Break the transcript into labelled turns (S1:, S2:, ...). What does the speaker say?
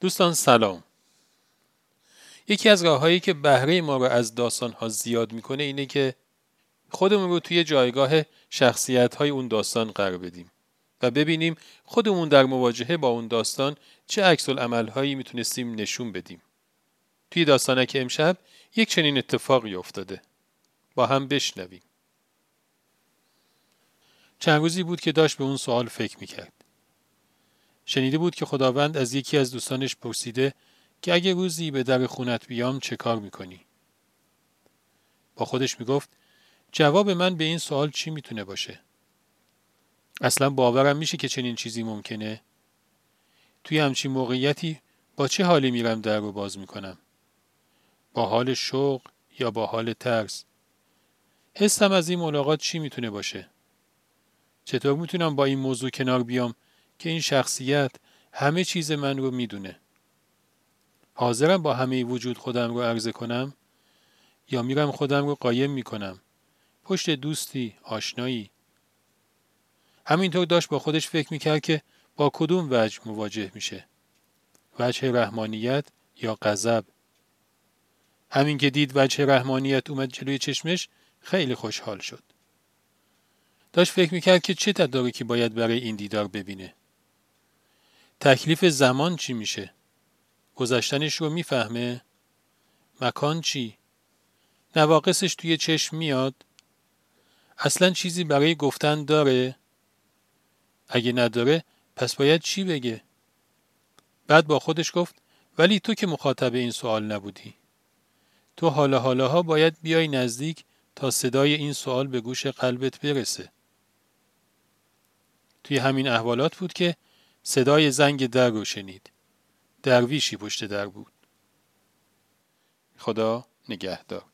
S1: دوستان سلام. یکی از راههایی که بهره ما رو از داستان ها زیاد می‌کنه اینه که خودمون رو توی جایگاه شخصیت های اون داستان قرار بدیم و ببینیم خودمون در مواجهه با اون داستان چه عکس هایی می‌تونستیم نشون بدیم. توی داستانک امشب یک چنین اتفاقی افتاده. با هم بشنویم. چند روزی بود که داشت به اون سوال فکر می‌کرد. شنیده بود که خداوند از یکی از دوستانش پرسیده که اگه روزی به در خونت بیام چه کار می‌کنی؟ با خودش می‌گفت جواب من به این سوال چی می‌تونه باشه؟ اصلا باورم میشه که چنین چیزی ممکنه؟ توی همچین موقعیتی با چه حالی میرم در رو باز می‌کنم؟ با حال شوق یا با حال ترس؟ حسم از این ملاقات چی می‌تونه باشه؟ چطور می‌تونم با این موضوع کنار بیام که این شخصیت همه چیز من رو می‌دونه. حاضرم با همه وجود خودم رو عرضه کنم یا میرم خودم رو قایم می‌کنم. پشت دوستی، آشنایی. همینطور داشت با خودش فکر می‌کرد که با کدوم وجه مواجه میشه. وجه رحمانیت یا غضب. همین که دید وجه رحمانیت اومد جلوی چشمش خیلی خوشحال شد. داشت فکر می‌کرد که چه تدارکی باید برای این دیدار ببینه. تکلیف زمان چی میشه؟ گذشتنش رو می‌فهمه؟ مکان چی؟ نواقصش توی چشم میاد؟ اصلا چیزی برای گفتن داره؟ اگه نداره پس باید چی بگه؟ بعد با خودش گفت ولی تو که مخاطب این سوال نبودی. تو حالا حالاها باید بیای نزدیک تا صدای این سوال به گوش قلبت برسه. توی همین احوالات بود که صدای زنگ در رو شنید. درویشی پشت در بود. خدا نگهدار.